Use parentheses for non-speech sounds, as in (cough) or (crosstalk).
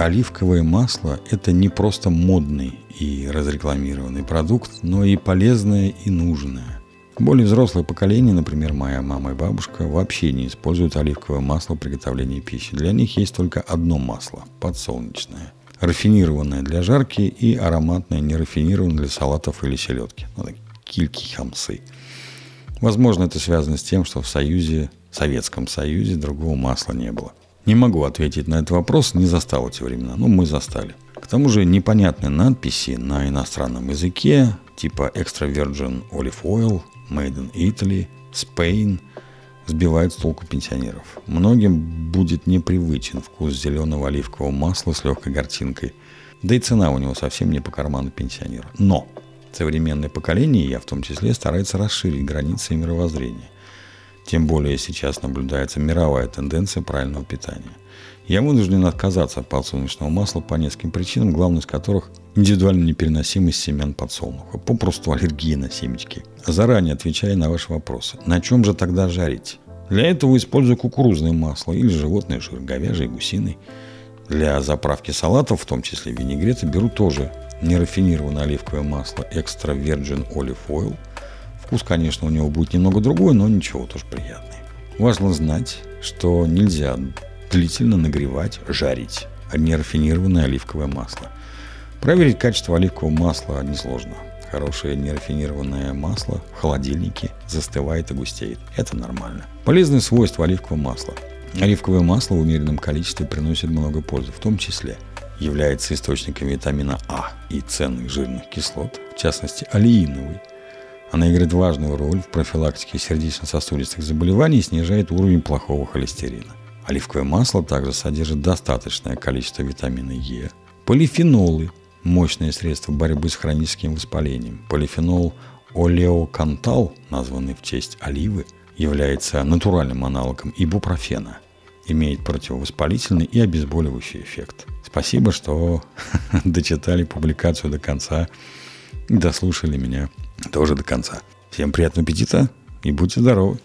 оливковое масло – это не просто модный и разрекламированный продукт, но и полезное и нужное. Более взрослое поколение, например, моя мама и бабушка, вообще не используют оливковое масло в приготовлении пищи. Для них есть только одно масло – подсолнечное. Рафинированное для жарки и ароматное нерафинированное для салатов или селедки. Ну, кильки хамсы. Возможно, это связано с тем, что в Союзе, Советском Союзе другого масла не было. Не могу ответить на этот вопрос, не застал эти времена. Ну, мы застали. К тому же непонятные надписи на иностранном языке, типа Extra Virgin Olive Oil, Made in Italy, Spain, сбивают с толку пенсионеров. Многим будет непривычен вкус зеленого оливкового масла с легкой горчинкой. Да и цена у него совсем не по карману пенсионера. Но современное поколение, я в том числе, старается расширить границы мировоззрения – тем более сейчас наблюдается мировая тенденция правильного питания. Я вынужден отказаться от подсолнечного масла по нескольким причинам, главной из которых индивидуальная непереносимость семян подсолнуха, попросту аллергия на семечки. Заранее отвечая на ваши вопросы, на чем же тогда жарить? Для этого использую кукурузное масло или животное жир, говяжий, гусиный. Для заправки салатов, в том числе винегрета, беру тоже нерафинированное оливковое масло Extra Virgin Olive Oil – Вкус, конечно, у него будет немного другой, но ничего, тоже приятный. Важно знать, что нельзя длительно нагревать, жарить нерафинированное оливковое масло. Проверить качество оливкового масла несложно. Хорошее нерафинированное масло в холодильнике застывает и густеет. Это нормально. Полезные свойства оливкового масла. Оливковое масло в умеренном количестве приносит много пользы, в том числе является источником витамина А и ценных жирных кислот, в частности алииновый, она играет важную роль в профилактике сердечно-сосудистых заболеваний и снижает уровень плохого холестерина. Оливковое масло также содержит достаточное количество витамина Е. Полифенолы – мощное средство борьбы с хроническим воспалением. Полифенол олеокантал, названный в честь оливы, является натуральным аналогом ибупрофена. Имеет противовоспалительный и обезболивающий эффект. Спасибо, что (laughs) дочитали публикацию до конца и дослушали меня тоже до конца. Всем приятного аппетита и будьте здоровы!